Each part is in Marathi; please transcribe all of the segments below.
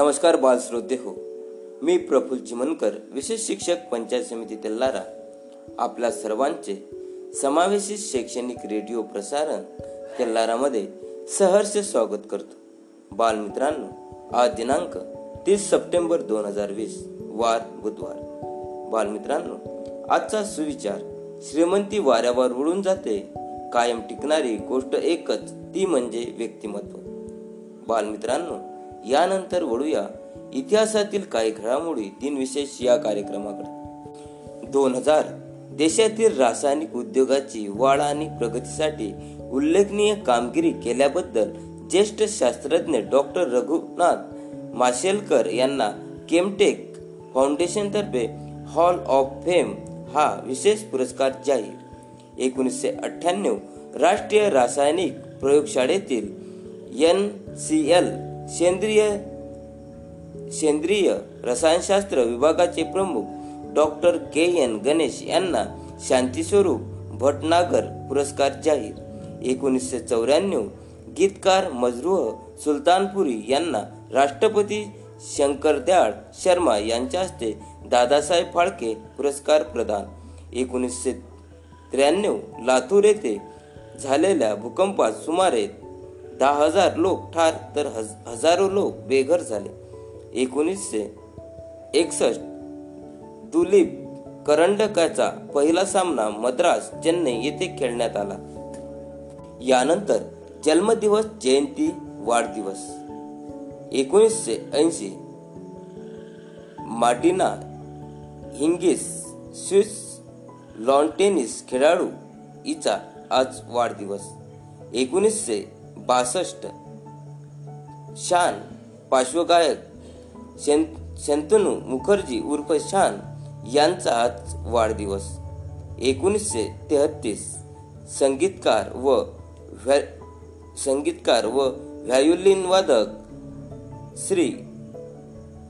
नमस्कार बालश्रोते हो मी प्रफुल्ल चिमनकर विशेष शिक्षक पंचायत समिती तेल्लारा आपल्या सर्वांचे समावेशित शैक्षणिक रेडिओ प्रसारण तेल्लारामध्ये सहर्ष स्वागत करतो. बालमित्रांनो आज दिनांक तीस सप्टेंबर दोन हजार वीस वार बुधवार. बालमित्रांनो आजचा सुविचार श्रीमंती वाऱ्यावर उडून जाते कायम टिकणारी गोष्ट एकच ती म्हणजे व्यक्तिमत्व. बालमित्रांनो यानंतर वळूया इतिहासातील काही घडामोडी दिनविशेष या कार्यक्रमाकडे. दोन हजार देशातील रासायनिक उद्योगाची वाढ आणि प्रगतीसाठी उल्लेखनीय कामगिरी केल्याबद्दल ज्येष्ठ शास्त्रज्ञ डॉक्टर रघुनाथ माशेलकर यांना केमटेक फाउंडेशनतर्फे हॉल ऑफ फेम हा विशेष पुरस्कार जाहीर. एकोणीसशे अठ्ठ्याण्णव राष्ट्रीय रासायनिक प्रयोगशाळेतील एन सी एल सेंद्रिय सेंद्रिय रसायनशास्त्र विभागाचे प्रमुख डॉक्टर के. एन. गणेश यांना शांतीस्वरूप भटनागर पुरस्कार जाहीर. एकोणीसशे चौऱ्याण्णव गीतकार मजरूह सुलतानपुरी यांना राष्ट्रपती शंकरदयाळ शर्मा यांच्या हस्ते दादासाहेब फाळके पुरस्कार प्रदान. एकोणीसशे त्र्याण्णव लातूर येथे झालेल्या भूकंपात सुमारे दहा हजार लोक ठार तर हज हजारो लोक बेघर झाले. एकोणीसशे एकसष्ट दुलीप करंडकाचा पहिला सामना मद्रास चेन्नई येथे खेळण्यात आला. यानंतर जन्मदिवस जयंती वाढदिवस. एकोणीसशे ऐंशी Martina Hingis Swiss lawn tennis खेळाडू हिचा आज वाढदिवस. एकोणीसशे बासष्ट. शान पार्श्वगायक शंतनू मुखर्जी उर्फ शान यांचा आज वाढदिवस. एकोणीसशे तेहतीस. संगीतकार व संगीतकार व व्हायोलिन वादक श्री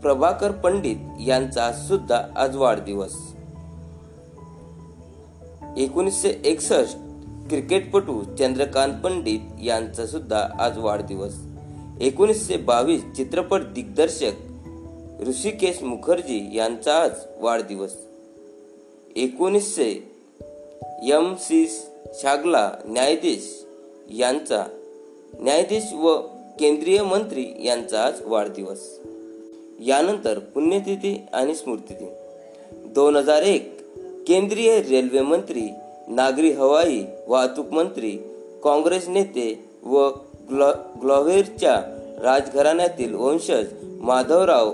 प्रभाकर पंडित यांचा सुद्धा आज वाढदिवस. एकोणीसशे एकसष्ट. क्रिकेटपटू चंद्रकांत पंडित यांचा सुद्धा आज वाढदिवस. एकोणीसशे बावीस चित्रपट दिग्दर्शक ऋषिकेश मुखर्जी यांचा आज वाढदिवस. एकोणीसशे एम सी शागला न्यायाधीश यांचा न्यायाधीश व केंद्रीय मंत्री यांचा आज वाढदिवस. यानंतर पुण्यतिथी आणि स्मृतिथी दोन हजार एक केंद्रीय रेल्वे मंत्री नागरी हवाई वाहतूक मंत्री काँग्रेस नेते व ग्लॉ ग्लॉव्हेरच्या राजघराण्यातील वंशज माधवराव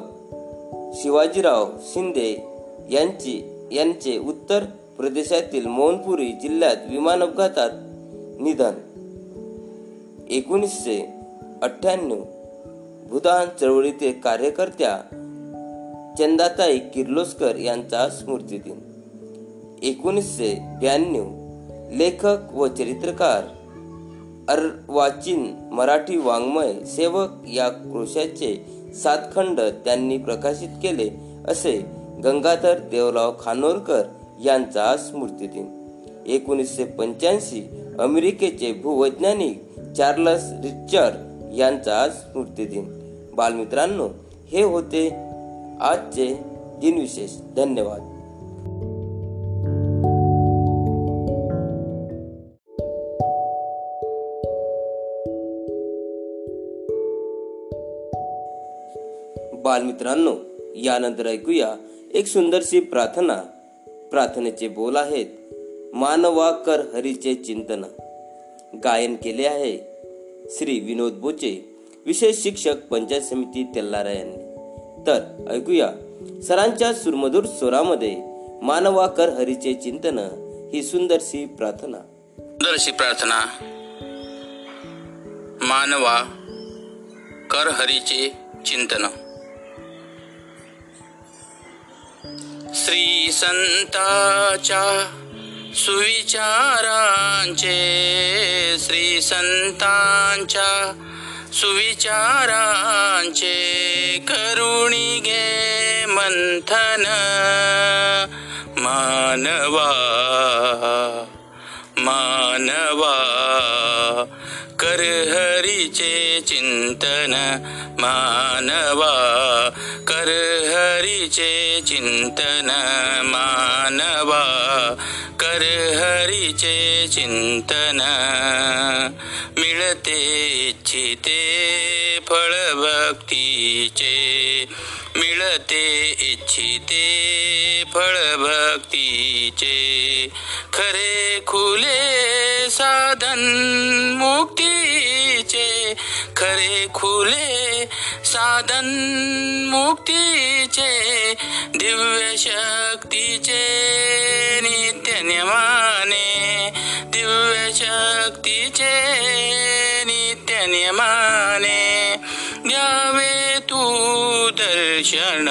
शिवाजीराव शिंदे यांची यांचे उत्तर प्रदेशातील मौनपुरी जिल्ह्यात विमान अपघातात निधन. एकोणीसशे अठ्ठ्याण्णव भूदान चळवळीतील कार्यकर्त्या चंदाताई किर्लोस्कर यांचा स्मृतिदिन. एकोणीसशे ब्याण्णव लेखक व चरित्रकार अर्वाचीन मराठी वाङ्मय सेवक या क्रोशाचे सात खंड त्यांनी प्रकाशित केले असे गंगाधर देवराव खानोरकर यांचा स्मृतिदिन एकोणीसशे पंच्याऐंशी अमेरिकेचे भूवैज्ञानिक चार्लस रिचर यांचा स्मृतिदिन बालमित्रांनो हे होते आजचे दिनविशेष. धन्यवाद. बालमित्रांनो यानंतर ऐकूया एक सुंदरशी प्रार्थना. प्रार्थनेचे बोल आहेत मानवा कर हरीचे चिंतन. गायन केले आहे श्री विनोद बोचे विशेष शिक्षक पंचायत समिती तेल्लारा यांनी तर ऐकूया सरांच्या सुरमधुर स्वरामध्ये मानवा कर हरीचे चिंतन ही सुंदरशी प्रार्थना. सुंदरशी प्रार्थना. मानवा कर हरीचे चिंतन. श्री संताच्या सुविचारांचे श्री संतांच्या सुविचारांचे करुणी घे मंथन मानवा मानवा. कर हरीचे चिंतन मानवा. हरीचे चिंतन मानवा कर हरीचे चिंतन. मिळते इच्छिते फळ भक्तीचे मिळते इच्छिते फळ भक्तीचे खरे खुले साधन मुक्ती मुक्तीचे खरे खुले साधन मुक्तीचे दिव्य शक्तीचे नित्य नियमाने दिव्य शक्तीचे नित्य नियमाने द्यावे तू दर्शन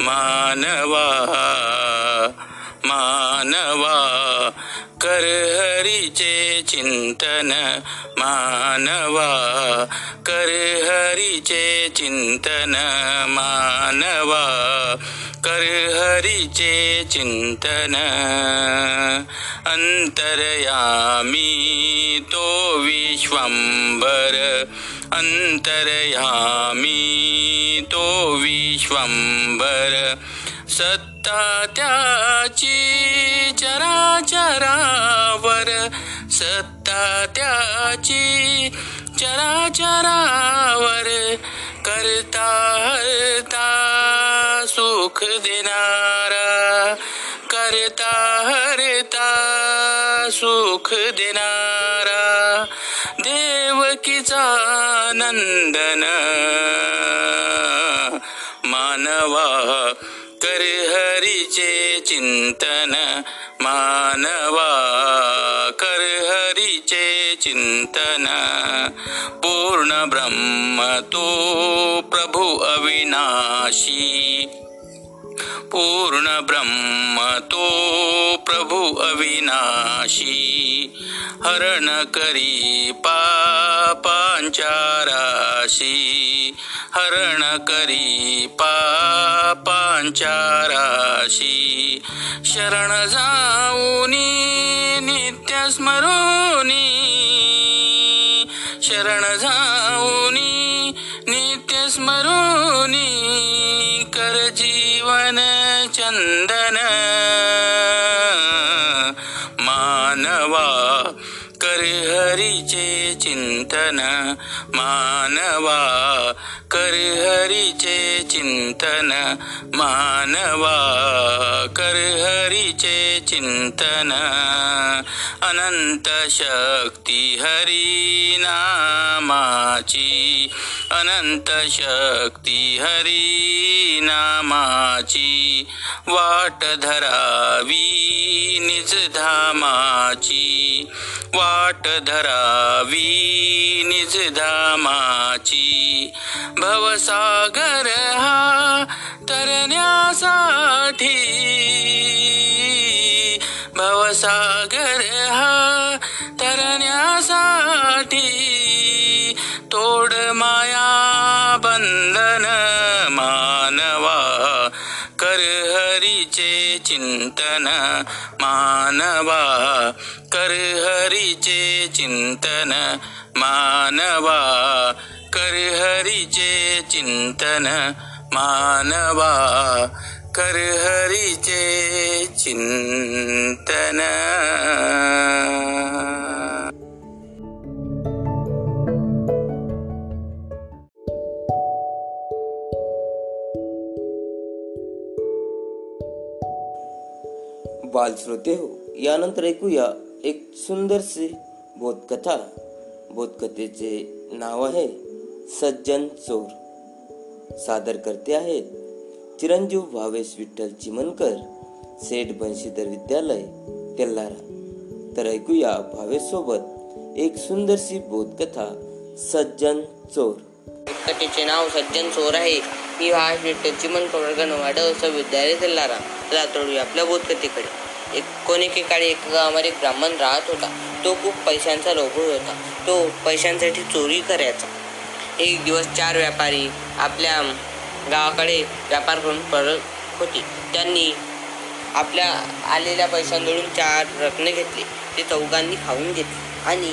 मानवा मानवा. हरीचे चिंतन मानवा कर हरीचे चिंतन मानवा कर हरीचे चिंतन अंतरयामी तो विश्वंबर अंतरयामी तो विश्वंबर। सत् सत्ता त्याची चराचरावर सत्ता त्याची चराचरावर करता हरता सुख देणारा करता हरता सुख देणारा देवकीचा नंदन मानवा कर हरीचे चिंतन मानवा कर हरीचे चिंतन. पूर्ण ब्रह्म तो प्रभु अविनाशी. पूर्ण ब्रह्म तो प्रभु अविनाशी. हरण करी पापांचाराशी. हरण करी पापांचाराशी. शरण जाऊनी नित्य स्मरोनी. शरण जाऊनी नित्य स्मरोनी. चंदन मानवा कर हरीचे चिंतन मानवा कर हरीचे चिंतन मानवा कर हरीचे चिंतन. अनंत शक्ती हरी नामाची अनंत शक्ती हरी नामाची. वाट धरावी निज धामाची वाट धरावी निज धामाची. भवसागर हा तरण्यासाठी. भवसागर हा तरण्यासाठी. तोड माया बंधन मानवा. कर हरीचे चिंतन मानवा. कर हरीचे चिंतन मानवा. कर हरीचे चिंतन मानवा, कर हरीचे चिंतन। बाल श्रोते हो, यानंतर ऐकूया एक सुंदरशी बोधकथा. बोधकथेचे नाव आहे सज्जन चोर सादर करते आहेत. चिरंजीव भावेश विठ्ठल चिमनकर सेठ बंशीधर विद्यालय तेल्हारा. तर ऐकूया भावेश सोबत एक सुंदरशी बोधकथा सज्जन चोर. कथेचे नाव सज्जन चोर आहे. मी भावेश विठ्ठल चिमनकर गणवाड असं विद्यालय तेल्हारा. चला तोडूया आपल्या बोधकथेकडे. एक कोणी काळी एका गावामध्ये एक ब्राह्मण राहत होता. तो खूप पैशांचा लोभळ होता. तो पैशांसाठी चोरी करायचा. एक दिवस चार व्यापारी आपल्या गावाकडे व्यापार करून परत होते. त्यांनी आपल्या आलेल्या पैशांजवळून चार रत्न घेतले. ते चौघांनी खाऊन घेतले आणि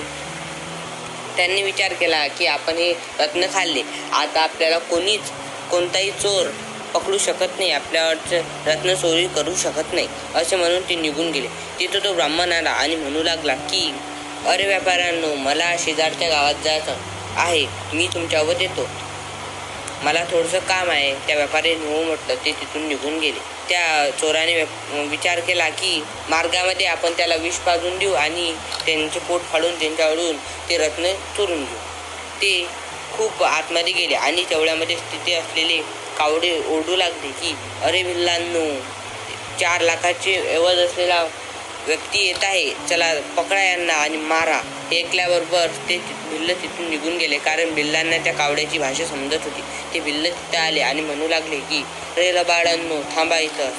त्यांनी विचार केला की आपण हे रत्न खाल्ले. आता आपल्याला कोणीच कोणताही चोर पकडू शकत नाही. आपल्यावरचं रत्न चोरी करू शकत नाही. असे म्हणून ते निघून गेले. तिथं तो ब्राह्मण आला आणि म्हणू लागला की अरे व्यापाऱ्यांनो मला शेजारच्या गावात जायचं आहे मी तुमच्यावर येतो मला थोडंसं काम आहे त्या व्यापाऱ्याने हो म्हटलं ते तिथून निघून गेले. त्या चोराने विचार केला की मार्गामध्ये आपण त्याला विष पाजून देऊ आणि त्यांचे पोट फाडून त्यांच्याकडून ते रत्न चोरून घेऊ. ते खूप आतमध्ये गेले आणि तेवढ्यामध्ये तिथे असलेले कावडे ओरडू लागले की अरे भिल्लांनो चार लाखाचे एवढ असलेला व्यक्ती येत आहे. चला पकडा यांना आणि मारा. हे ऐकल्याबरोबर ते भिल्ल तिथून निघून गेले. कारण भिल्लांना त्या कावड्याची भाषा समजत होती. ते भिल्ल तिथे आले आणि म्हणू लागले की रे लबाडांनो थांबा इथं.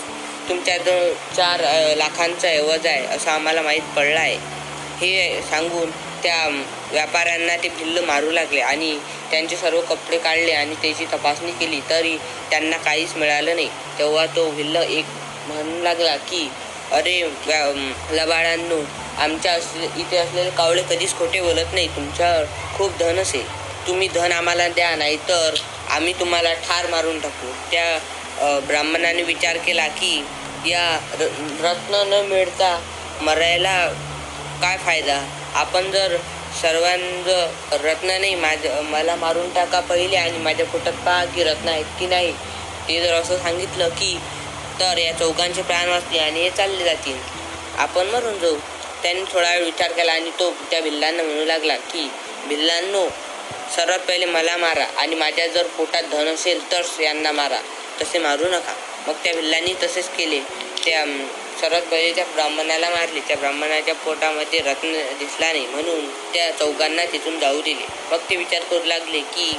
तुमच्याजवळ चार लाखांचा एवज आहे असं आम्हाला माहीत पडलं आहे हे सांगून त्या व्यापाऱ्यांना ते भिल्ल मारू लागले आणि त्यांचे सर्व कपडे काढले आणि त्याची तपासणी केली. तरी त्यांना काहीच मिळालं नाही. तेव्हा तो भिल्ल एक म्हणू लागला की अरे व्या- लबाडांनो आमच्या असले इथे असलेले कावळे कधीच खोटे बोलत नाही. तुमच्यावर खूप धन असेल. तुम्ही धन आम्हाला द्या नाहीतर आम्ही तुम्हाला ठार मारून टाकू. त्या ब्राह्मणाने विचार केला की या र रत्न न मिळता मरायला काय फायदा? आपण जर सर्वांज रत्न नाही माझ मला मारून टाका पहिले आणि माझ्या पोटात पहा की रत्न आहेत की नाही. ते जर असं सांगितलं की तर या चौघांचे प्राण वाचले आणि हे चालले जातील. आपण मरून जाऊ. त्यांनी थोडा वेळ विचार केला आणि तो त्या भिल्लांना म्हणू लागला की भिल्लांनो सर्वात पहिले मला मारा आणि माझ्या जर पोटात धन असेल तर यांना मारा. तसे मारू नका. मग त्या भिल्लांनी तसेच केले. त्या सर्वात पहिले त्या ब्राह्मणाला मारले. त्या ब्राह्मणाच्या पोटामध्ये रत्न दिसला नाही म्हणून त्या चौघांना तिथून जाऊ दिले. मग ते विचार करू लागले की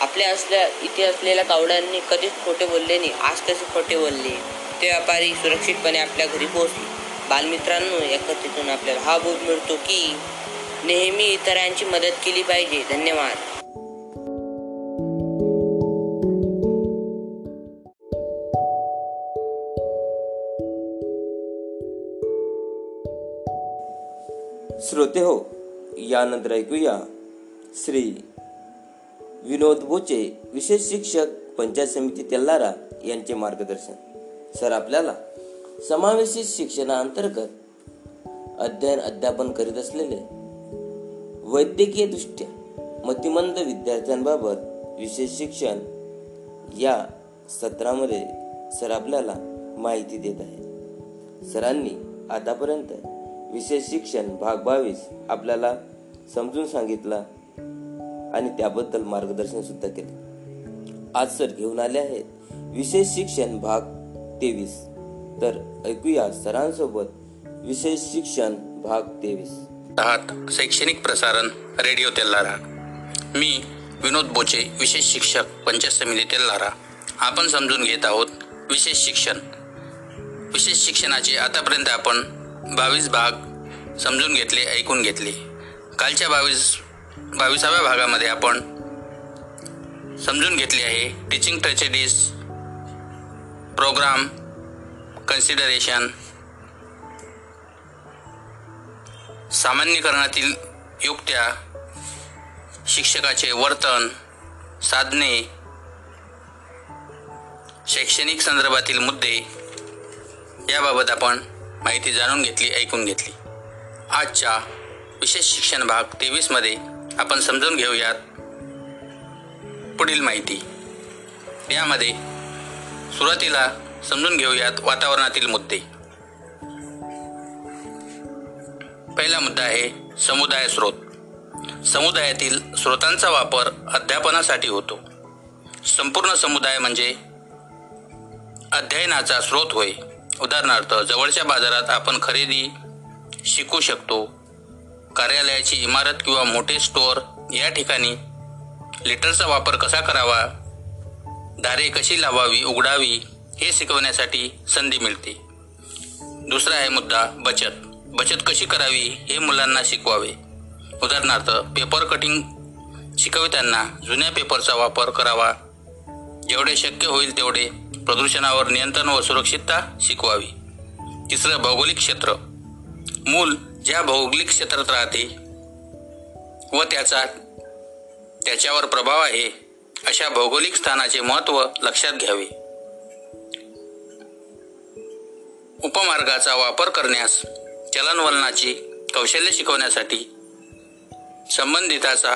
आपल्या असल्या इथे असलेल्या कावड्यांनी कधीच खोटे बोलले नाही. आज कसे खोटे बोलले. ते व्यापारी सुरक्षितपणे आपल्या घरी पोहोचले. बालमित्रांनो या कथेतून आपल्याला हा बोध मिळतो की नेहमी इतरांची मदत केली पाहिजे. धन्यवाद. श्रोते हो यानंतर ऐकूया श्री विनोद बोचे विशेष शिक्षक पंचायत समिती तेल्लारा यांचे मार्गदर्शन. सर आपल्याला समावेशित शिक्षणाअंतर्गत अध्ययन अध्यापन करीत असलेले वैद्यकीय दृष्ट्या मतिमंद विद्यार्थ्यांबाबत विशेष शिक्षण या सत्रामध्ये सर आपल्याला माहिती देत आहे. सरांनी आतापर्यंत विशेष शिक्षण भाग बावीस आपल्याला समजून सांगितला. आणि त्याबद्दल मार्गदर्शन सुद्धा केले. आज सर घेऊन आले आहेत. विशेष शिक्षण भाग तेवीस. तर ऐकूया सरांसोबत विशेष शिक्षण भाग तेवीस. आहात. शैक्षणिक प्रसारण रेडिओ तेल्लारा मी विनोद बोचे विशेष शिक्षक पंचायत समिती तेल्लारा आपण समजून घेत आहोत विशेष शिक्षण. विशेष शिक्षणाचे आतापर्यंत आपण बावीस भाग समजून घेतले ऐकून घेतले. कालच्या बावीस बावीसाव्या भागामध्ये आपण समजून घेतले आहे. टीचिंग ट्रेचेडीज प्रोग्राम कन्सिडरेशन सामान्यीकरणातील युक्त्या शिक्षकाचे वर्तन साधने शैक्षणिक संदर्भातील मुद्दे याबाबत आपण माहिती जाणून घेतली ऐकून घेतली. आजच्या विशेष शिक्षण भाग तेवीसमध्ये आपण समजून घेऊयात. पुढील माहिती. यामध्ये सुरुवातीला समजून घेऊयात वातावरणातील मुद्दे. पहिला मुद्दा आहे समुदाय स्रोत. समुदायातील स्रोतांचा वापर अध्यापनासाठी होतो. संपूर्ण समुदाय म्हणजे अध्ययनाचा स्रोत होय. उदाहरणार्थ जवळच्या बाजारात आपण खरेदी शिकू शकतो. कार्यालयाची इमारत किंवा मोठे स्टोअर या ठिकाणी लिटरचा वापर कसा करावा? दारे कशी लावावी उघडावी हे शिकवण्यासाठी संधी मिळते. दुसरा आहे मुद्दा बचत. बचत कशी करावी हे मुलांना शिकवावे. उदाहरणार्थ पेपर कटिंग शिकवताना जुन्या पेपरचा वापर करावा. जेवढे शक्य होईल तेवढे प्रदूषणावर नियंत्रण व सुरक्षितता शिकवावी. तिसरं भौगोलिक क्षेत्र. मूल ज्या भौगोलिक क्षेत्रात राहते व त्याचा त्याच्यावर प्रभाव आहे अशा भौगोलिक स्थानाचे महत्त्व लक्षात घ्यावे. उपमार्गाचा वापर करण्यास चलनवलनाची कौशल्य शिकवण्यासाठी संबंधिताचा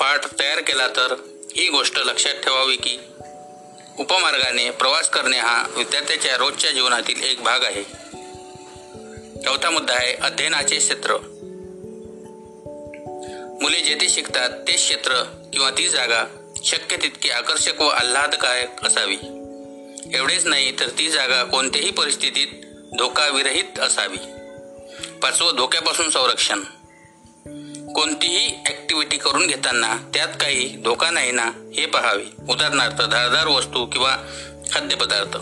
पाठ तयार केला तर ही गोष्ट लक्षात ठेवावी की उपमार्गाने प्रवास करणे हा विद्यार्थ्याच्या रोजच्या जीवनातील एक भाग आहे. चौथा मुद्दा आहे अध्ययनाचे क्षेत्र. मुले जेथे शिकतात ते क्षेत्र किंवा ती जागा शक्य तितकी आकर्षक व आल्हाददायक असावी. एवढेच नाही तर ती जागा कोणत्याही परिस्थितीत धोकाविरहित असावी. पाचवं धोक्यापासून संरक्षण. कोणतीही ॲक्टिव्हिटी करून घेताना त्यात काही धोका नाही ना हे पहावे. उदाहरणार्थ धारदार वस्तू किंवा खाद्यपदार्थ.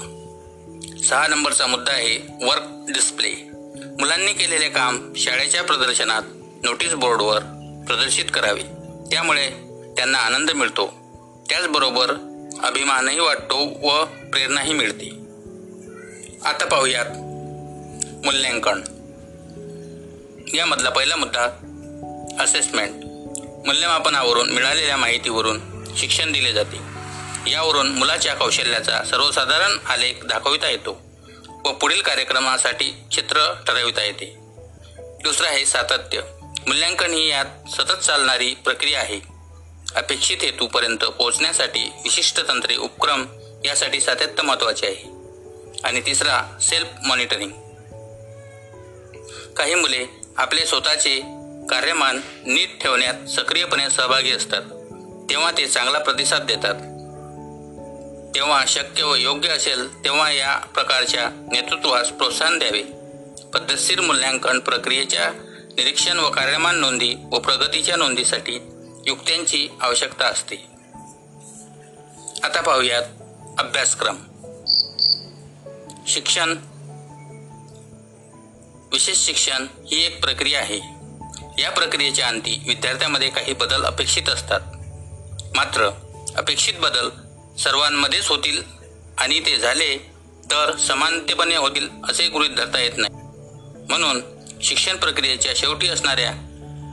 सहा नंबरचा मुद्दा आहे वर्क डिस्प्ले मुलांनी केलेले काम शाळेच्या प्रदर्शनात नोटीस बोर्डवर प्रदर्शित करावे. त्यामुळे त्यांना आनंद मिळतो. त्याचबरोबर अभिमानही वाटतो व प्रेरणाही मिळते. आता पाहूयात मूल्यांकन. यामधला पहिला मुद्दा असेसमेंट मूल्यमापनावरून मिळालेल्या माहितीवरून शिक्षण दिले जाते. यावरून मुलाच्या कौशल्याचा सर्वसाधारण आलेख दाखविता येतो. व पुढील कार्यक्रमासाठी चित्र ठरविता येते. दुसरं आहे सातत्य. मूल्यांकन ही यात सतत चालणारी प्रक्रिया आहे. अपेक्षित हेतूपर्यंत पोहोचण्यासाठी विशिष्ट तंत्रे उपक्रम यासाठी सातत्य महत्त्वाचे आहे. आणि तिसरा सेल्फ मॉनिटरिंग. काही मुले आपले स्वतःचे कार्यमान नीट ठेवण्यात सक्रियपणे सहभागी असतात. तेव्हा ते चांगला प्रतिसाद देतात. तेव्हा शक्य व योग्य असेल तेव्हा या प्रकारच्या नेतृत्वास प्रोत्साहन द्यावे. पद्धतशीर मूल्यांकन प्रक्रियेच्या निरीक्षण व कार्यमान नोंदी व प्रगतीच्या नोंदीसाठी युक्त्यांची आवश्यकता असते. आता पाहूयात अभ्यासक्रम. शिक्षण. विशेष शिक्षण ही एक प्रक्रिया आहे. या प्रक्रियेच्या अंती विद्यार्थ्यामध्ये काही बदल अपेक्षित असतात. मात्र अपेक्षित बदल सर्वांमध्येच होतील आणि ते झाले तर समानतेपणे होतील असे गृहीत धरता येत नाही. म्हणून शिक्षण प्रक्रियेच्या शेवटी असणाऱ्या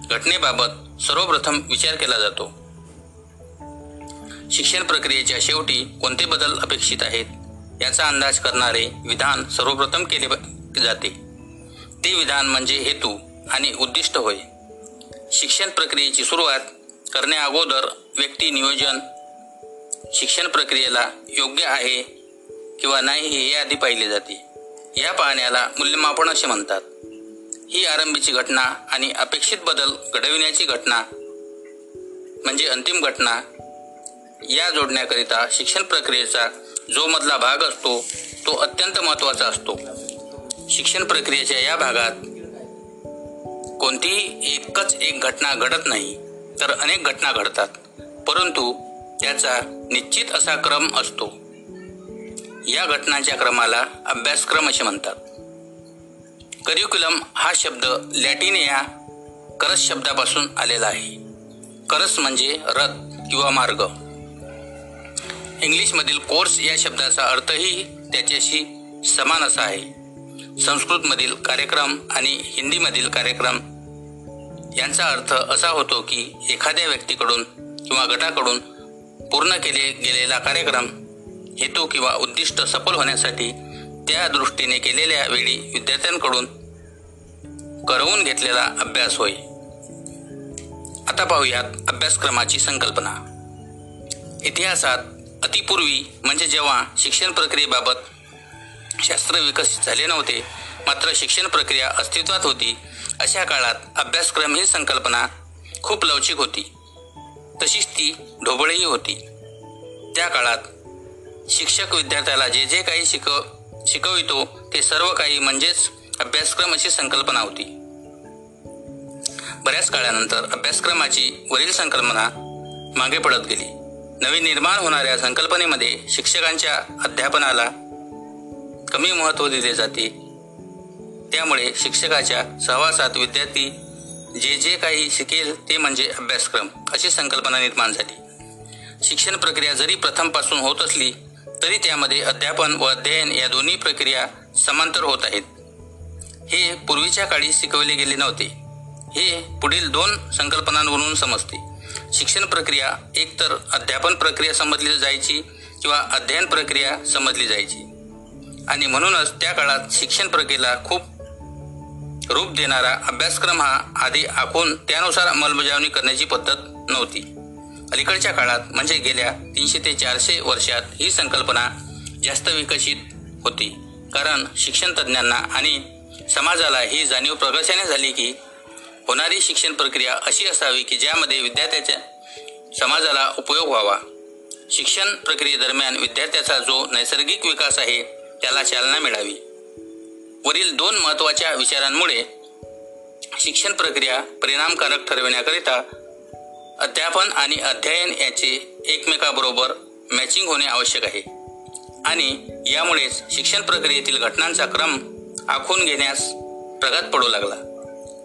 घटनेबाबत सर्वप्रथम विचार केला जातो. शिक्षण प्रक्रियेच्या शेवटी कोणते बदल अपेक्षित आहेत याचा अंदाज करणारे विधान सर्वप्रथम केले जाते. ते विधान म्हणजे हेतू आणि उद्दिष्ट होय. शिक्षण प्रक्रियेची सुरुवात करण्याअगोदर व्यक्ती नियोजन शिक्षण प्रक्रियेला योग्य आहे किंवा नाही हे आधी पाहिले जाते. या पाहण्याला मूल्यमापन असे म्हणतात. ही आरंभीची घटना आणि अपेक्षित बदल घडविण्याची घटना म्हणजे अंतिम घटना या जोडण्याकरिता शिक्षण प्रक्रियेचा जो मधला भाग असतो तो अत्यंत महत्त्वाचा असतो. शिक्षण प्रक्रियेच्या या भागात कोणतीही एकच एक घटना घडत नाही तर अनेक घटना घडतात. परंतु त्याचा निश्चित असा क्रम असतो. या घटनांच्या क्रमाला अभ्यासक्रम असे म्हणतात. करिक्युलम हा शब्द लॅटिन या करस शब्दापासून आलेला आहे. करस म्हणजे रथ किंवा मार्ग. इंग्लिशमधील कोर्स या शब्दाचा अर्थही त्याच्याशी समान असा आहे. संस्कृतमधील कार्यक्रम आणि हिंदीमधील कार्यक्रम यांचा अर्थ असा होतो की एखाद्या व्यक्तीकडून किंवा गटाकडून पूर्ण केले गेलेला कार्यक्रम हेतू किंवा उद्दिष्ट सफल होण्यासाठी त्या दृष्टीने केलेल्या वेळी विद्यार्थ्यांकडून करवून घेतलेला अभ्यास होय. आता पाहूयात अभ्यासक्रमाची संकल्पना. इतिहासात अतिपूर्वी म्हणजे जेव्हा शिक्षण प्रक्रियेबाबत शास्त्र विकसित झाले नव्हते मात्र शिक्षण प्रक्रिया अस्तित्वात होती अशा काळात अभ्यासक्रम ही संकल्पना खूप लवचिक होती. तशीच ती ढोबळही होती. त्या काळात शिक्षक विद्यार्थ्याला जे जे काही शिक शिकवितो ते सर्व काही म्हणजेच अभ्यासक्रम अशी संकल्पना होती. बऱ्याच काळानंतर अभ्यासक्रमाची वरील संकल्पना मागे पडत गेली. नवीन निर्माण होणाऱ्या संकल्पनेमध्ये शिक्षकांच्या अध्यापनाला कमी महत्त्व दिले जाते. त्यामुळे शिक्षकाच्या सहवासात विद्यार्थी जे जे काही शिकेल ते म्हणजे अभ्यासक्रम अशी संकल्पना निर्माण झाली. शिक्षण प्रक्रिया जरी प्रथमपासून होत असली तरी त्यामध्ये अध्यापन व अध्ययन या दोन्ही प्रक्रिया समांतर होत आहेत. हे पूर्वीच्या काळी शिकवले गेले नव्हते. हे पुढील दोन संकल्पनांवरून समजते. शिक्षण प्रक्रिया एकतर अध्यापन प्रक्रिया समजली जायची किंवा अध्ययन प्रक्रिया समजली जायची. आणि म्हणूनच त्या काळात शिक्षण प्रक्रियेला खूप रूप देणारा अभ्यासक्रम हा आधी आखून त्यानुसार अंमलबजावणी करण्याची पद्धत नव्हती. अलीकडच्या काळात म्हणजे गेल्या तीनशे ते चारशे वर्षात ही संकल्पना जास्त विकसित होती. कारण शिक्षण तज्ज्ञांना आणि समाजाला ही जाणीव प्रकर्षाने झाली की होणारी शिक्षण प्रक्रिया अशी असावी की ज्यामध्ये विद्यार्थ्याच्या समाजाला उपयोग व्हावा. शिक्षण प्रक्रियेदरम्यान विद्यार्थ्याचा जो नैसर्गिक विकास आहे त्याला चालना मिळावी. वरील दोन महत्त्वाच्या विचारांमुळे शिक्षण प्रक्रिया परिणामकारक ठरविण्याकरिता अध्यापन आणि अध्ययन याचे एकमेकाबरोबर मॅचिंग होणे आवश्यक आहे. आणि यामुळेच शिक्षण प्रक्रियेतील घटनांचा क्रम आखून घेण्यास प्रगत पडू लागला.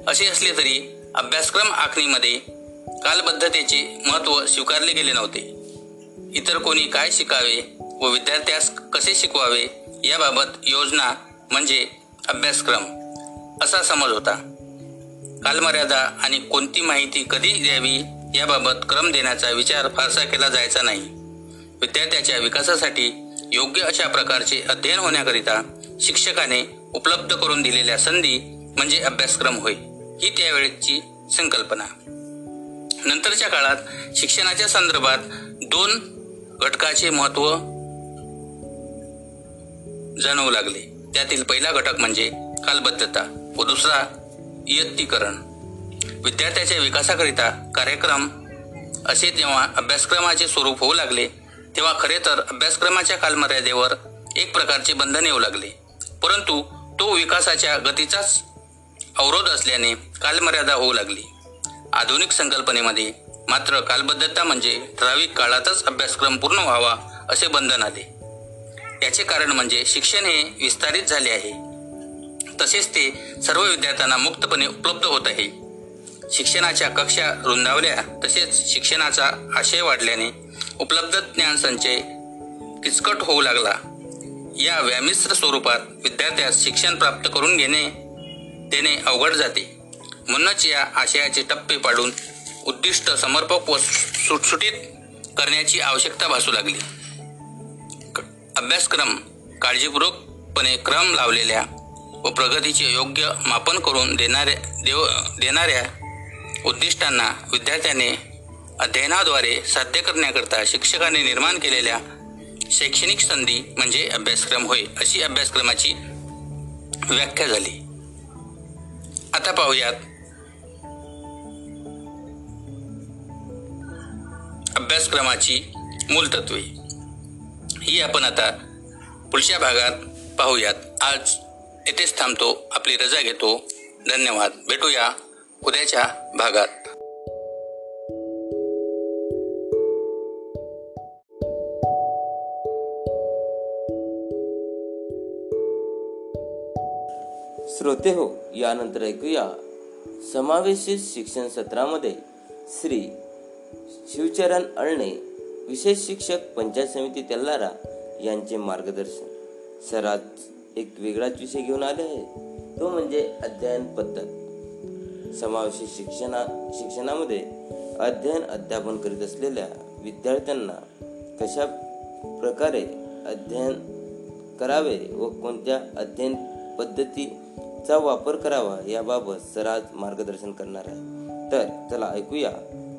असे असले तरी अभ्यासक्रम आखणीमध्ये कालबद्धतेचे महत्त्व स्वीकारले गेले नव्हते. इतर कोणी काय शिकावे व विद्यार्थ्यास कसे शिकवावे याबाबत योजना म्हणजे अभ्यासक्रम असा समज होता. कालमर्यादा आणि कोणती माहिती कधी द्यावी याबाबत क्रम देण्याचा विचार फारसा केला जायचा नाही. विद्यार्थ्याच्या विकासासाठी योग्य अशा प्रकारचे अध्ययन होण्याकरिता शिक्षकाने उपलब्ध करून दिलेल्या संधी म्हणजे अभ्यासक्रम होय ही त्यावेळेची संकल्पना. नंतरच्या काळात शिक्षणाच्या संदर्भात दोन घटकाचे महत्त्व जाणवू लागले. त्यातील पहिला घटक म्हणजे कालबद्धता व दुसरा इयत्तीकरण. विद्यार्थ्याच्या विकासाकरिता कार्यक्रम असे जेव्हा अभ्यासक्रमाचे स्वरूप होऊ लागले तेव्हा खरे तर अभ्यासक्रमाच्या कालमर्यादेवर एक प्रकारचे बंधन येऊ लागले. परंतु तो विकासाच्या गतीचाच अवरोध असल्याने कालमर्यादा होऊ लागली. आधुनिक संकल्पनेमध्ये मात्र कालबद्धता म्हणजे ठराविक काळातच अभ्यासक्रम पूर्ण व्हावा असे बंधन आले. याचे कारण म्हणजे शिक्षण हे विस्तारित झाले आहे. तसेच ते सर्व विद्यार्थ्यांना मुक्तपणे उपलब्ध होत आहे. शिक्षणाच्या कक्षा रुंदावल्या तसेच शिक्षणाचा आशय वाढल्याने उपलब्ध ज्ञान संचय किचकट होऊ लागला. या व्यामिश्र स्वरूपात विद्यार्थ्यास शिक्षण प्राप्त करून घेणे देणे अवघड जाते. म्हणूनच या आशयाचे टप्पे पाडून उद्दिष्ट समर्पक व सुटसुटीत करण्याची आवश्यकता भासू लागली. अभ्यासक्रम काळजीपूर्वकपणे क्रम लावलेल्या व प्रगतीचे योग्य मापन करून देणाऱ्या देव देणाऱ्या उद्दिष्टांना विद्यार्थ्याने अध्ययनाद्वारे साध्य करण्याकरता शिक्षकाने निर्माण केलेल्या शैक्षणिक संधी म्हणजे अभ्यासक्रम होय अशी अभ्यासक्रमाची व्याख्या झाली. आता पाहूयात अभ्यासक्रमाची मूलतत्वे. ही आपण आता पुढच्या भागात पाहूयात. आज येथेच थांबतो. आपली रजा घेतो. धन्यवाद. भेटूया उद्याच्या भागात. श्रोते हो यानंतर ऐकूया समावेशित शिक्षण सत्रामध्ये श्री शिवचरण अळणे विशेष शिक्षक पंचायत समिती तेल्लारा यांचे मार्गदर्शन. सर आज एक वेगळाच विषय घेऊन आले आहे. तो म्हणजे अध्ययन पद्धत. समावेश शिक्षणा शिक्षणामध्ये अध्ययन अध्यापन करीत असलेल्या विद्यार्थ्यांना कशा प्रकारे अध्ययन करावे व कोणत्या अध्ययन पद्धतीचा वापर करावा याबाबत सर आज मार्गदर्शन करणार आहे. तर चला ऐकूया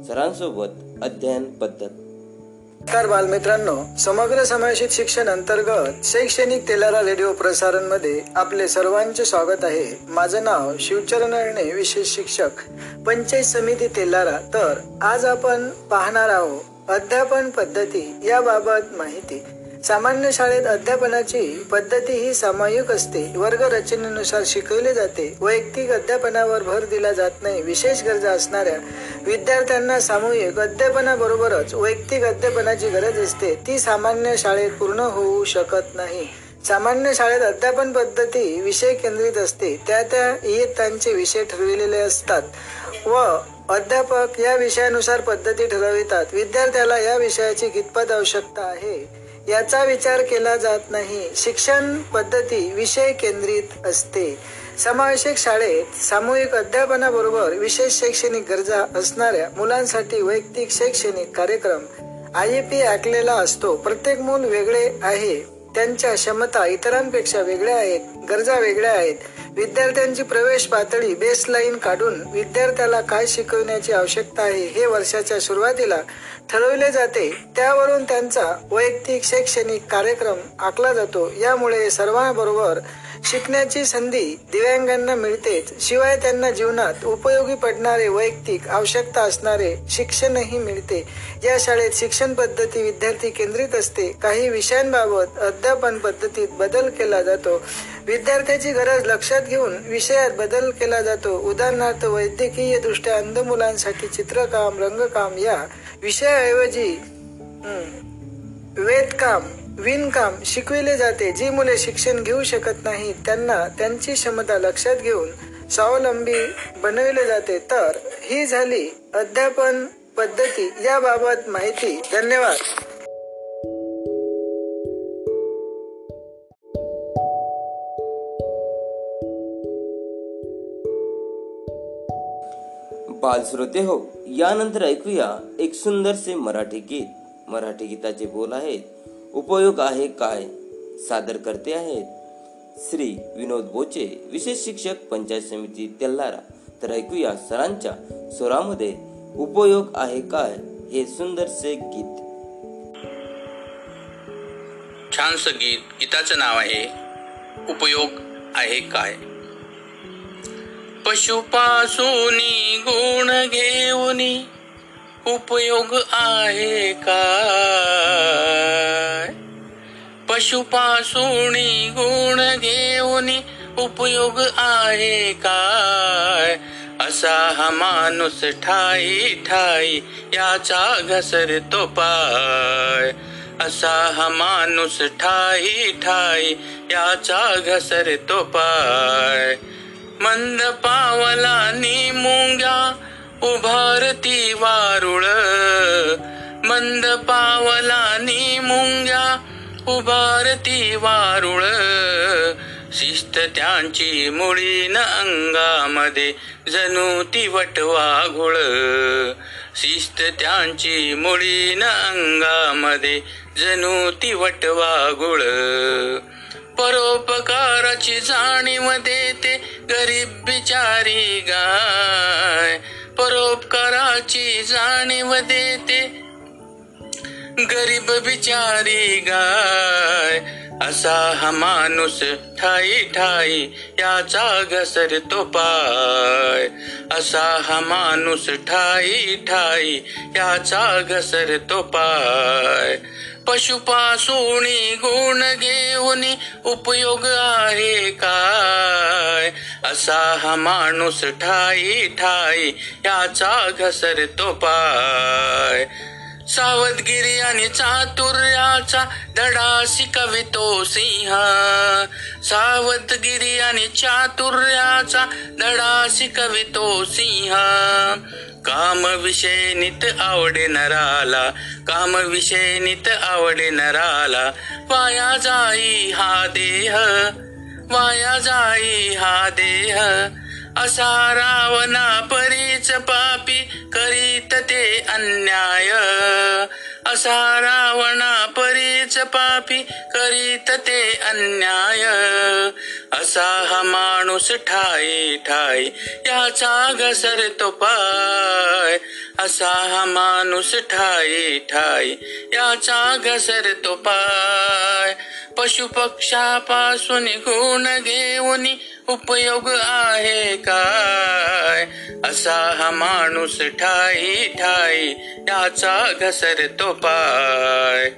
सरांसोबत अध्ययन पद्धत. तर बालमित्रांनो. समग्र समावेशित शिक्षण अंतर्गत शैक्षणिक तेलारा रेडिओ प्रसारणमध्ये आपले सर्वांचे स्वागत आहे. माझं नाव शिवचरण विशेष शिक्षक पंचायत समिती तेलारा. तर आज आपण पाहणार आहोत अध्यापन पद्धती याबाबत माहिती. सामान्य शाळेत अध्यापनाची पद्धती ही सामायिक असते. वर्ग रचनेनुसार शिकवले जाते. वैयक्तिक अध्यापनावर भर दिला जात नाही. विशेष गरजा असणाऱ्या विद्यार्थ्यांना सामूहिक अध्यापनाबरोबरच वैयक्तिक अध्यापनाची गरज असते. ती सामान्य शाळेत पूर्ण होऊ शकत नाही. सामान्य शाळेत अध्यापन पद्धती विषय केंद्रित असते. त्या त्या इयत्तांचे विषय ठरविलेले असतात व अध्यापक या विषयानुसार पद्धती ठरवितात. विद्यार्थ्याला या विषयाची कितपत आवश्यकता आहे? याचा विचार केला जात नाही. शिक्षण पद्धती विषय केंद्रित असते. समावेशक शाळेत सामूहिक अध्यापनाबरोबर विशेष शैक्षणिक गरजा असणाऱ्या मुलांसाठी वैयक्तिक शैक्षणिक कार्यक्रम आय पी आखलेला असतो. प्रत्येक मूल वेगळे आहे. त्यांच्या क्षमता इतरांपेक्षा वेगळ्या आहेत गरजा वेगळ्या आहेत. विद्यार्थ्यांची प्रवेश पातळी बेसलाईन काढून विद्यार्थ्याला काय शिकवण्याची आवश्यकता आहे हे वर्षाच्या सुरुवातीला ठरवले जाते. त्यावरून त्यांचा वैयक्तिक शैक्षणिक कार्यक्रम आखला जातो. यामुळे सर्वांबरोबर शिकण्याची संधी दिव्यांगांना मिळतेच. शिवाय त्यांना जीवनात उपयोगी पडणारे वैयक्तिक आवश्यकता असणारे शिक्षणही मिळते. या शाळेत शिक्षण पद्धती विद्यार्थी केंद्रित असते. काही विषयांबाबत अध्यापन पद्धतीत बदल केला जातो. विद्यार्थ्याची गरज लक्षात घेऊन विषयात बदल केला जातो. उदाहरणार्थ वैद्यकीय दृष्ट्या अंध मुलांसाठी चित्रकाम रंगकाम या विषयाऐवजी वेदकाम विणकाम शिकविले जाते. जी मुले शिक्षण घेऊ शकत नाही त्यांना त्यांची क्षमता लक्षात घेऊन स्वावलंबी बनविले जाते. तर ही झाली अध्यापन पद्धती. याबाबत माहिती. धन्यवाद. बालश्रोते हो यानंतर ऐकूया एक सुंदरसे मराठी गीत. मराठी गीताचे बोल आहेत उपयोग आहे काय? सादर करते आहेत श्री विनोद बोचे विशेष शिक्षक पंचायत समिती तेल्लारा तर ऐकूया सरांच्या स्वरामध्ये उपयोग आहे काय? हे सुंदरसे गीत. छानसं गीत गीताचं नाव आहे उपयोग आहे काय? पशुपासूनी गुण घेऊनी उपयोग आहे काय? पशुपासूनी गुण घेऊनी उपयोग आहे काय? असा हा माणूस ठाई ठाई याचा घसरतो पाय. असा हा माणूस ठाई ठाई याचा घसरतो पाय. मंद पावला नी मुंग्या उभारती वारुळ मंद पावलानी मुंग्या. उभारती वारुळ शिस्त त्यांची मुळीन अंगामध्ये जणू ती वटवाघुळ शिस्त त्यांची मुळीन अंगामध्ये जणू ती वटवाघुळ परोपकाराची जाणीव देते गरीब बिचारी गाय. परोपकाराची जाणीव देते गरीब बिचारी गाय. असा हा माणूस ठाई ठाई याचा घसरतो पाय. असा हा माणूस ठाई ठाई याचा घसरतो पाय. पशुपासूनी गुण घेऊन उपयोग आहे काय? असा हा माणूस ठाई ठाई याचा घसरतो पाय. सावधगिरी आणि चातुर्याचा धडा शिकवितो सिंह. सावधगिरी आणि चातुर्याचा धडा शिकवितो सिंह. काम विषय नित आवडे नराला काम विषय नित आवडे नराला. वाया जाई हा देह वाया जाई हा देह. असा रावणा परीच पापी करीत ते अन्याय. असा रावणा परीच पापी करीत ते अन्याय. असा हा माणूस ठाई ठाई याचा घसरतो पाय. असा हा माणूस ठाई ठाई याचा घसर तो पाय. पशुपक्षापासून गुण घेऊन उपयोग आहे काय? असा हा माणूस ठाई ठाई याचा घसरतो पाय.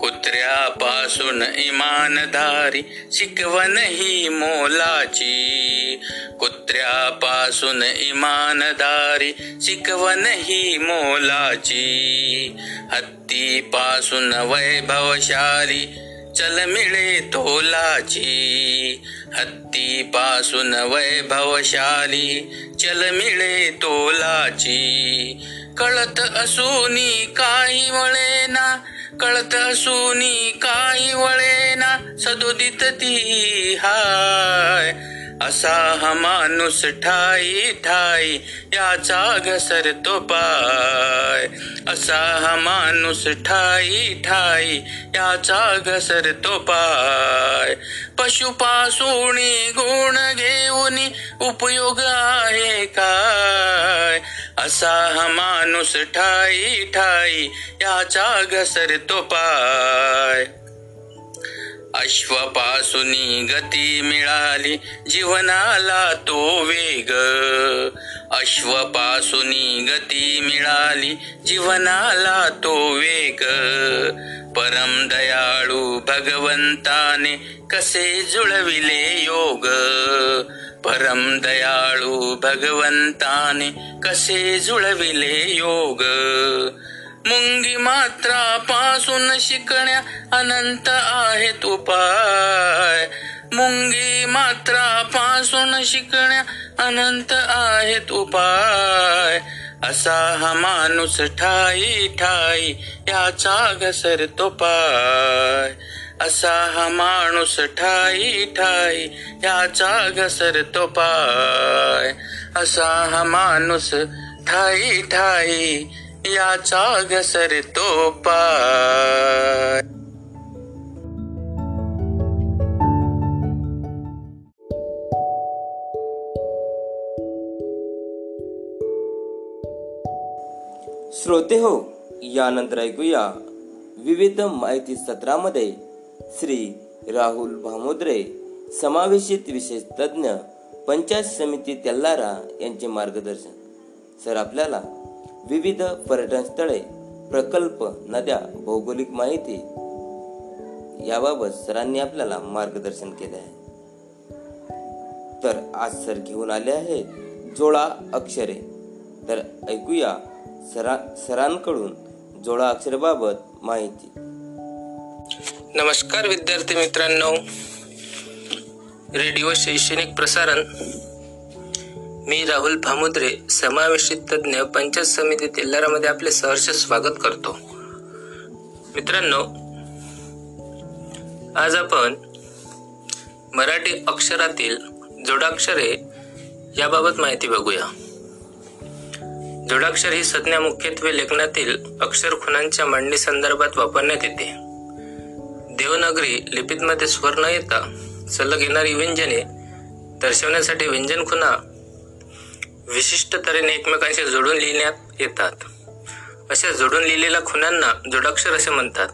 कुत्र्यापासून इमानदारी शिकवण ही मोलाची. कुत्र्यापासून इमानदारी शिकवण ही मोलाची. हत्तीपासून वैभवशाली चल मिळे तोलाची. हत्तीपासून वैभवशाली. चल मिळे तोलाची. कळत असूनी काही वळेना. कळत असूनी काही वळेना. सदोदित ती हाय. असा हा माणूस ठाई ठाई याचा घसरतो पाय. असा हा माणूस ठाई ठाई याचा घसरतो पाय. पशुपासून गुण घेऊन उपयोग आहे काय? असा हा माणूस ठाई ठाई याचा घसरतो पाय. अश्वपासूनी गती मिळाली जीवनाला तो वेग. अश्वपासूनी गती मिळाली जीवनाला तो वेग. परम दयाळू भगवंताने कसे जुळविले योग? परम दयाळू भगवंताने कसे जुळविले योग? मुंगी मात्रा पासून शिकण्या अनंत आहेत उपाय मुंगी मात्रा पासून शिकण्या अनंत आहेत उपाय असा हा माणूस ठाई ठाई याचा घसरतो पाय. असा हा माणूस ठाई ठाई याचा घसरतो पाय. असा हा माणूस ठाई ठाई याचा घसरतो पाय. श्रोते हो यानंतर ऐकूया विविध माहिती सत्रामध्ये श्री राहुल भामोद्रे समावेशित विशेष तज्ज्ञ पंचायत समिती तेल्लारा यांचे मार्गदर्शन. सर आपल्याला विविध पर्यटन स्थळे प्रकल्प नद्या भौगोलिक माहिती याबाबत सरांनी आपल्याला मार्गदर्शन केले आहे. तर आज सर घेऊन आले आहे जोळा अक्षरे. तर ऐकूया सरा सरांकडून जोळा अक्षराबाबत माहिती. नमस्कार विद्यार्थी मित्रांनो. रेडिओ शैक्षणिक प्रसारण मी राहुल भामुद्रे समावेशित तज्ज्ञ पंचायत समिती तेल्लारामध्ये आपले सहर्ष स्वागत करतो. मित्रांनो आज आपण मराठी अक्षरातील जोडाक्षरे याबाबत माहिती बघूया. जोडाक्षर ही संज्ञा मुख्यत्वे लेखनातील अक्षर खुणांच्या मांडणी संदर्भात वापरण्यात येते. देवनागरी लिपीतमध्ये स्वर न येता सलग येणारी व्यंजने दर्शवण्यासाठी व्यंजन खुणा विशिष्ट तऱ्हेने एकमेकांशी जोडून लिहिण्यात येतात. अशा जोडून लिहिलेल्या खुणांना जोडाक्षर असे म्हणतात.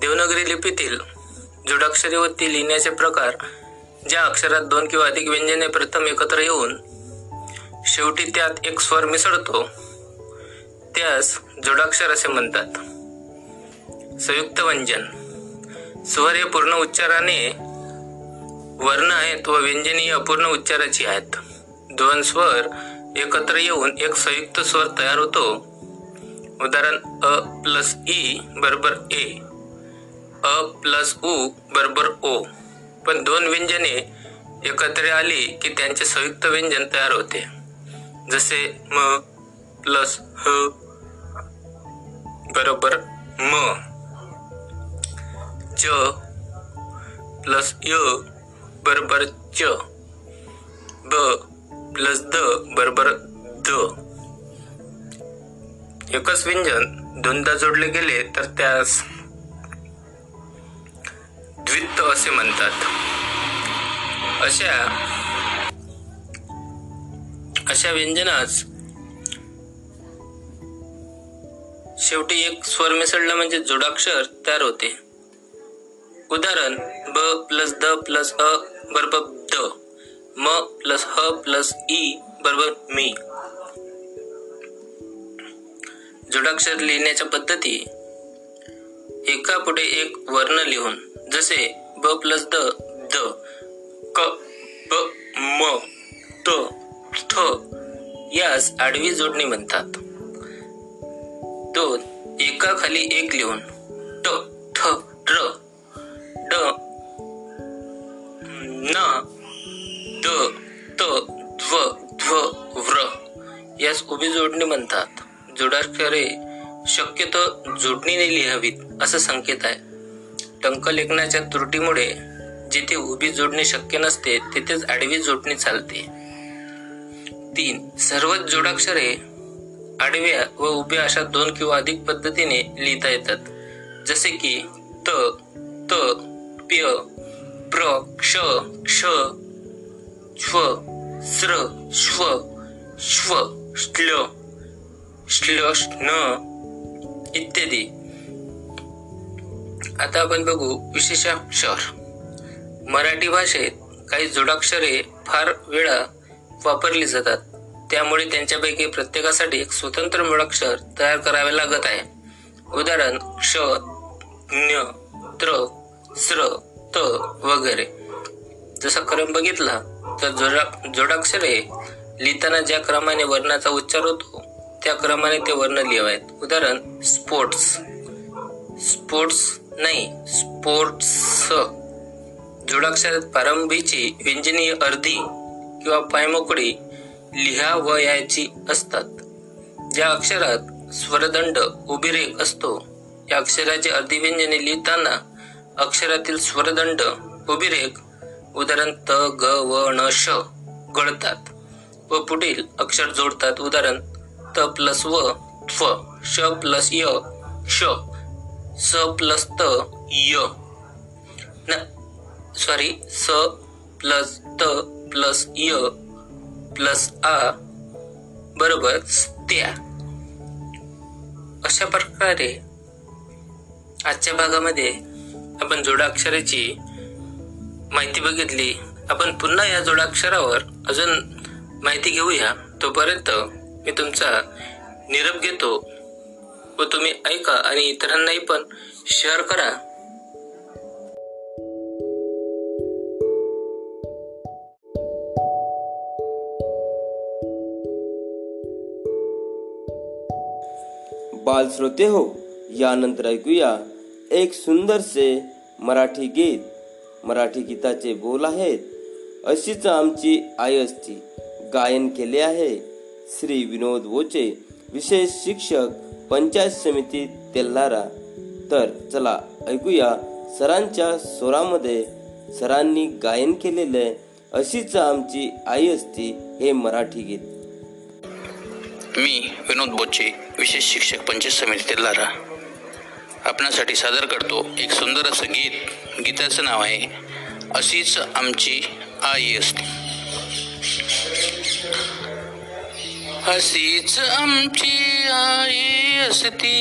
देवनागरी लिपीतील जोडाक्षरीवरती लिहिण्याचे प्रकार ज्या अक्षरात दोन किंवा अधिक व्यंजने प्रथम एकत्र येऊन शेवटी त्यात एक स्वर मिसळतो त्यास जोडाक्षर असे म्हणतात. संयुक्त व्यंजन. स्वर हे पूर्ण उच्चाराने वर्ण आहेत व व्यंजने ही अपूर्ण उच्चाराची आहेत. दोन स्वर एकत्र येऊन एक संयुक्त स्वर तयार होतो. उदाहरण अ प्लस ई बरोबर ए. अ प्लस उ बरोबर ओ. पण दोन व्यंजने एकत्र आली की त्यांचे संयुक्त व्यंजन तयार होते. जसे म प्लस ह बरोबर म. च प्लस य बरोबर च. ब प्लस द बरोबर द. एकच व्यंजन दोनदा जोडले गेले तर त्यास द्वित्त असे म्हणतात. अशा अशा व्यंजनास शेवटी एक स्वर मिसळला म्हणजे जोडाक्षर तयार होते. उदाहरण ब प्लस द प्लस अ बरोबर म प्लस ह प्लस ई बरोबर मी. जोडाक्षर लिहिण्याच्या पद्धती. एका पुढे एक वर्ण लिहून जसे ब प्लस द द क ब म त थ यास आडवी जोडणी म्हणतात. दोन एका खाली एक लिहून ट थ र ड न व ध्व व्र यास उभी जोडणी म्हणतात. जोडाक्षरे शक्यतो जोडणीने लिहावीत असं संकेत आहे. टंकलेखनाच्या त्रुटीमुळे जिथे उभी जोडणी शक्य नसते तिथेच आडवी जोडणी चालते. तीन सर्वच जोडाक्षरे आडव्या व उभ्या अशा दोन किंवा अधिक पद्धतीने लिहिता येतात. जसे की त त प्य प्र क्ष क्ष श्व स्र श्व श्व श्ल श्ल श्न इत्यादी. आता आपण बघू विशेषाक्षर मराठी भाषेत काही जोडाक्षरे फार वेळा वापरली जातात. त्यामुळे त्यांच्यापैकी प्रत्येकासाठी एक स्वतंत्र मुळाक्षर तयार करावे लागत आहे. उदाहरण क्ष ज्ञ त्र स्र त वगैरे. जसा क्रम बघितला तर जोडा जोडाक्षरे लिहिताना ज्या क्रमाने वर्णाचा उच्चार होतो त्या क्रमाने ते वर्ण लिहावेत. उदाहरण स्पोर्ट्स. स्पोर्ट्स नाही स्पोर्ट्स. जोडाक्षरात प्रारंभीची व्यंजनीय अर्धी किंवा पायमोकडी लिहा व असतात. ज्या अक्षरात स्वरदंड उभिरेख असतो या अक्षराची अर्धी व्यंजने लिहिताना अक्षरातील स्वरदंड उभिरेख उदाहरण त ग व न श गळतात व पुढील अक्षर जोडतात. उदाहरण त प्लस व फ श प्लस य श स प्लस त य. सॉरी स प्लस त प्लस य प्लस आ बरोबर त्या अशा प्रकारे आजच्या भागामध्ये आपण जोडाक्षराची माहिती बघितली. आपण पुन्हा या जोडाक्षरावर अजून माहिती घेऊया. तोपर्यंत मी तुमचा निरोप घेतो व तुम्ही ऐका आणि इतरांनाही पण शेअर करा. बाल श्रोते हो यानंतर ऐकूया एक सुंदरसे मराठी गीत. मराठी गीताचे बोल आहेत. अशीच आमची आई असती गायन केले आहे. श्री विनोद वोचे विशेष शिक्षक पंचायत समिती तेल्लारा तर चला ऐकूया सरांच्या स्वरामध्ये सरांनी गायन केलेले अशीच आमची आई असती हे मराठी गीत. मी विनोद बोचे विशेष शिक्षक पंचायत समिती तेल्लारा आपणासाठी सादर करतो. एक सुंदर असं गीत गीताचं नाव आहे अशीच आमची आई असते. अशीच आमची आई असती.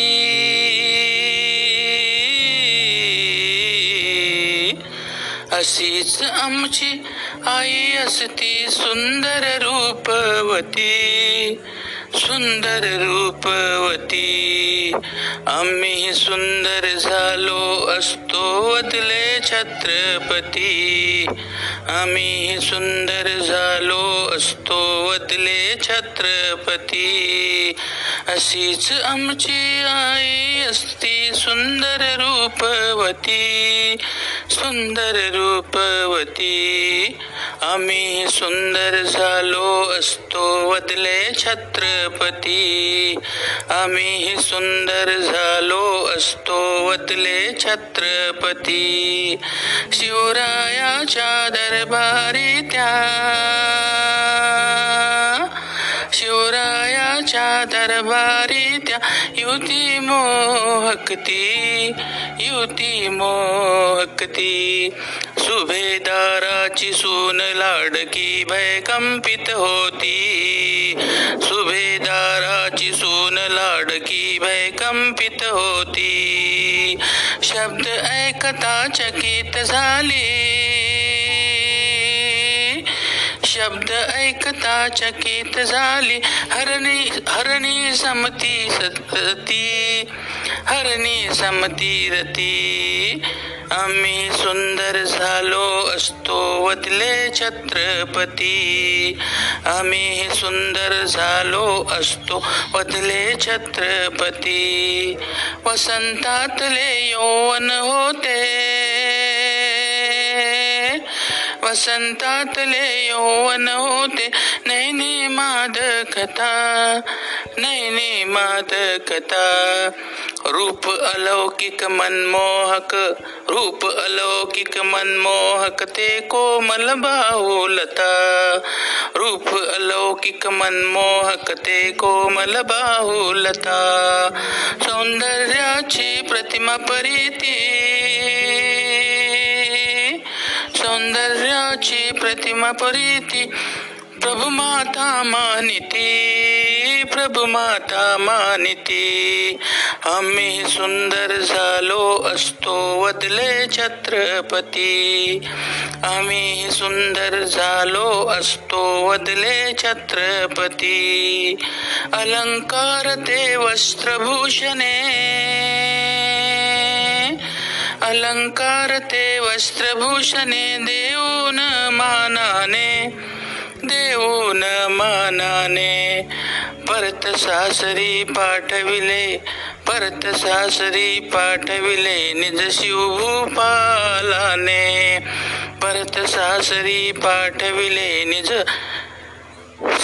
अशीच आमची आई असती सुंदर रूपवती. सुंदर रूपवती. आम्ही सुंदर झालो असतो वदले छत्रपती. आम्ही सुंदर झालो असतो वदले छत्र छत्रपती अशीच आमची आई असती. सुंदर रूपवती सुंदर रूपवती. आम्ही सुंदर झालो असतो वदले छत्रपती. आम्ही सुंदर झालो असतो वदले छत्रपती. शिवरायाच्या दरबारी त्या शिवरायाच्या दरबारी त्या युती मोहकती युती मोहकती. सुभेदाराची सून लाडकी भयकंपित होती. सुभेदाराची सून लाडकी भयकंपित होती. शब्द ऐकता चकित झाली. शब्द ऐकता चकित झाली. हरणी हरणी समती सतती हरणी समती रती. आम्ही सुंदर झालो असतो वदले छत्रपती. आम्ही सुंदर झालो असतो वदले छत्रपती. वसंतातले यौवन होते. वसंतातले यौवन होते. नैनी मादकथा नैनी मादकथा रूप अलौकिक मनमोहक रूप अलौकिक मनमोहक ते कोमल बाहुलता. रूप अलौकिक मनमोहक ते कोमल बाहुलता. सौंदर्याची प्रतिमा परिती. सौंदर्याची प्रतिमा परिती. प्रभु माता मानिती प्रभु माता मानिती. आम्ही सुंदर झालो असतो वदले छत्रपती. आम्ही सुंदर झालो असतो वदले छत्रपती. अलंकार ते वस्त्रभूषणे. अलंकार ते वस्त्रभूषणे देऊन मानाने देऊन मानाने. परत सासरी पाठविले परत सासरी पाठविले निज शिवभूपालाने. परत सासरी पाठविले निज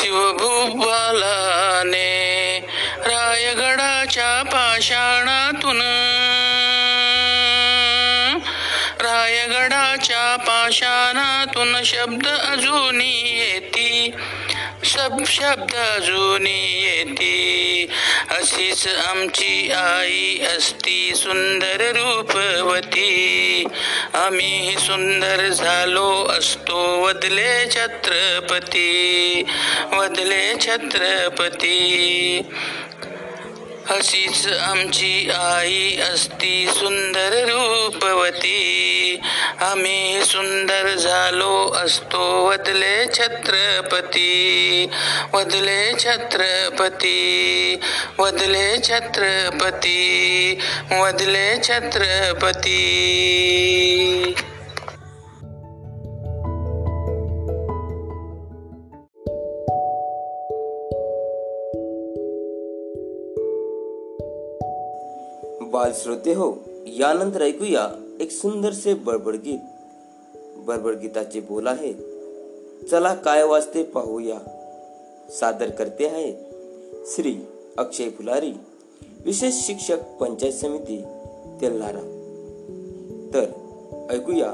शिवभूपालाने. रायगडाच्या पाषाणातून रायगडाच्या पाषाणातून शब्द अजूनी येती. सब शब्द अजूनी येती. अशीच आमची आई असती सुंदर रूपवती. आम्ही सुंदर झालो असतो वदले छत्रपती. वदले छत्रपती. अशीच आमची आई असती सुंदर रूपवती. आम्ही सुंदर झालो असतो वदले छत्रपती. वदले छत्रपती. वदले छत्रपती. वदले छत्रपती. बाल श्रोते हो. यानंतर ऐकूया एक सुंदरसे बडबड गीत. बडबड गीताचे बोल आहे. चला काय वाजते पाहूया. सादर करते आहे श्री अक्षय फुलारी विशेष शिक्षक पंचायत समिती तेल्हारा तर ऐकूया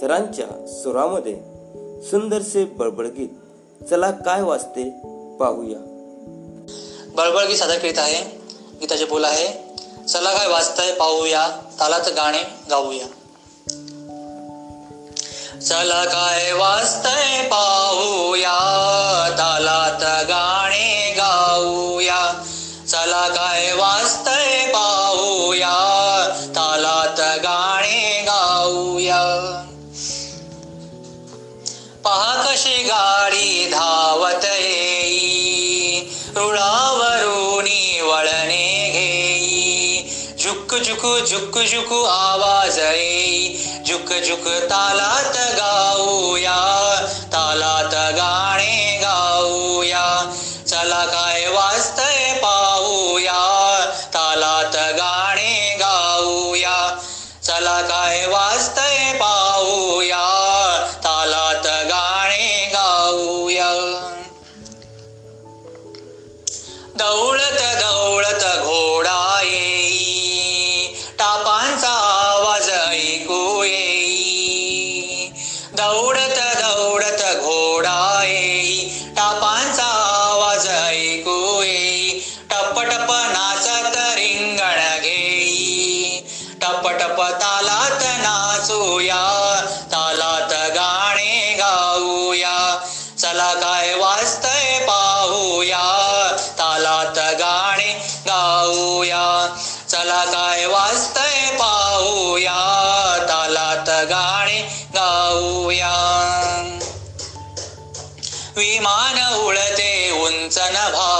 सरांच्या सुरामध्ये सुंदरसे बडबड गीत. चला काय वाजते पाहूया. बळबळ गीत सादर करीत आहे. गीताचे बोल आहे चला काय वाजताय पाहूया. तालात गाणे गाऊया. चला काय वाजतय पाहूया. तालात गाणे गाऊया. चला काय वाचतय पाहूया. तालात गाणे गाऊया. पहा कशी गाडी धावत येई. रुळा झुक झुक झुक आवाज येई झुक झुक तालात गाऊया तालात गाणे गाऊया. चला काय वाजतय पाहूया तालात गाणे गाऊया. चला काय वाजतय पाहूया उंच नभात उंच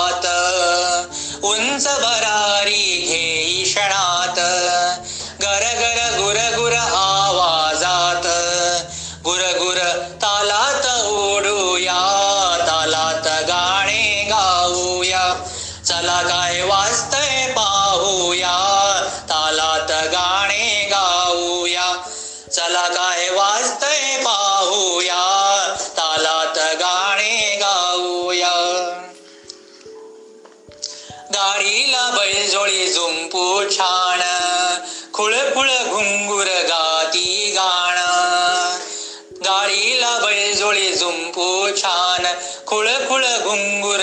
बैलजोळी झुंपू छान खुळ घुंगुर गाती गाण. गाडीला बैलजोळी झुंपू छान खुळखुळ घुंगुर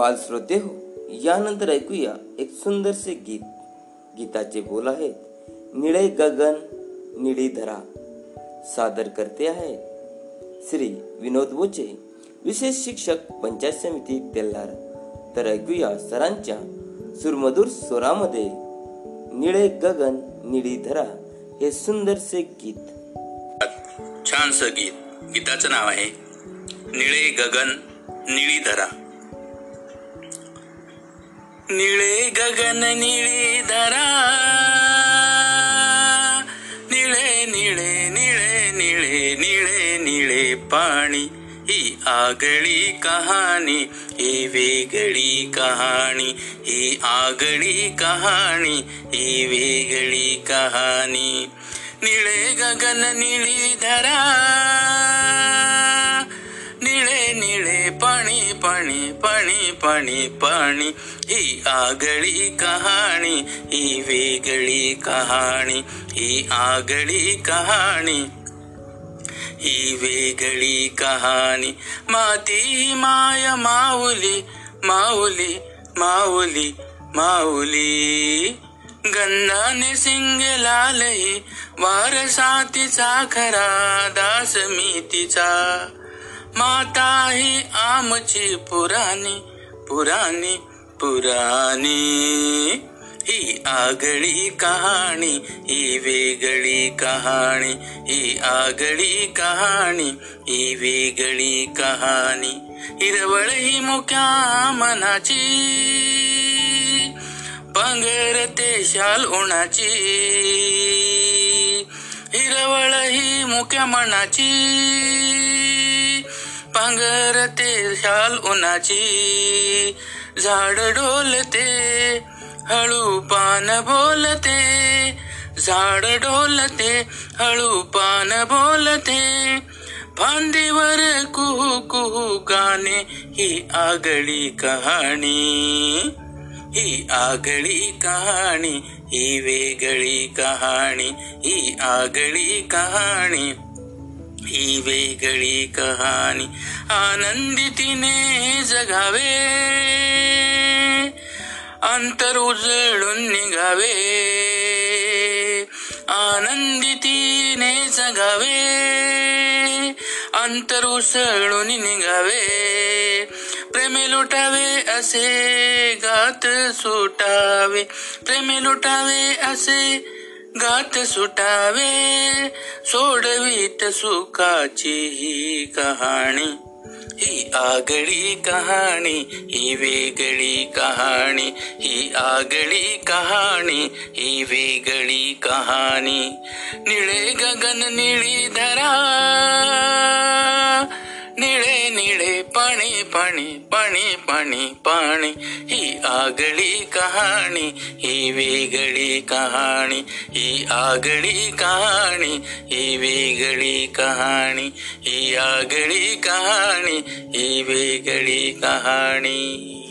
बाल श्रोते हो. यानंतर ऐकूया एक सुंदरसे गीत. गीताचे बोल आहेत. निळे गगन निळी धरा. सादर करते आहे. श्री विनोद बोचे विशेष शिक्षक पंचायत समिती तेल्हार. तर ऐकूया सरांच्या सुरमधुर स्वरामध्ये. निळे गगन निळी धरा हे सुंदरसे गीत. छानसं गीत. गीताचं नाव आहे निळे गगन निळी धरा. निळे गगन निळी धरा निळे निळे निळे निळे निळे निळे पाणी. ही आगळी कहाणी ही वेगळी कहाणी ही आगळी कहाणी ही वेगळी कहाणी. निळे गगन निळी धरा पाणी पाणी पाणी पाणी ही आगळी कहाणी ही वेगळी कहाणी ही आगळी कहाणी ही वेगळी कहाणी. माती माय माऊली माऊली माऊली माऊली. गंधाने सिंग लालही वारसातीचा खरा दास मी तिचा माता ही आमची पुराणी पुराणी पुराणी. ही आगळी कहाणी ही वेगळी कहाणी ही आगळी कहाणी ही वेगळी कहाणी. हिरवळ ही मुख्या मनाची पंगरते शाल उणाची हिरवळ ही मुख्या मनाची पांघरते शाल उन्हाची झाड डोलते हळू पान बोलते झाड डोलते हळू पान बोलते. फांदीवर कुहू कुहू गाणे ही आगळी कहाणी ही आगळी कहाणी ही वेगळी कहाणी ही आगळी कहाणी. ही वेगळी कहाणी आनंदितीने जगावे. अंतर उजळून निघावे. आनंदितीने जगावे. अंतर उसळून निघावे. प्रेमे लुटावे असे गात सुटावे. प्रेमे लुटावे असे गात सुटावे सोडवीत सुखाची ही कहाणी. ही आगळी कहाणी ही वेगळी कहाणी ही आगळी कहाणी ही वेगळी कहाणी. निळे गगन निळी धरा निळे निळे पाणी पाणी पाणी पाणी पाणी. ही आगळी कहाणी ही वेगळी कहाणी ही आगळी कहाणी ही वेगळी कहाणी ही आगळी कहाणी ही वेगळी कहाणी.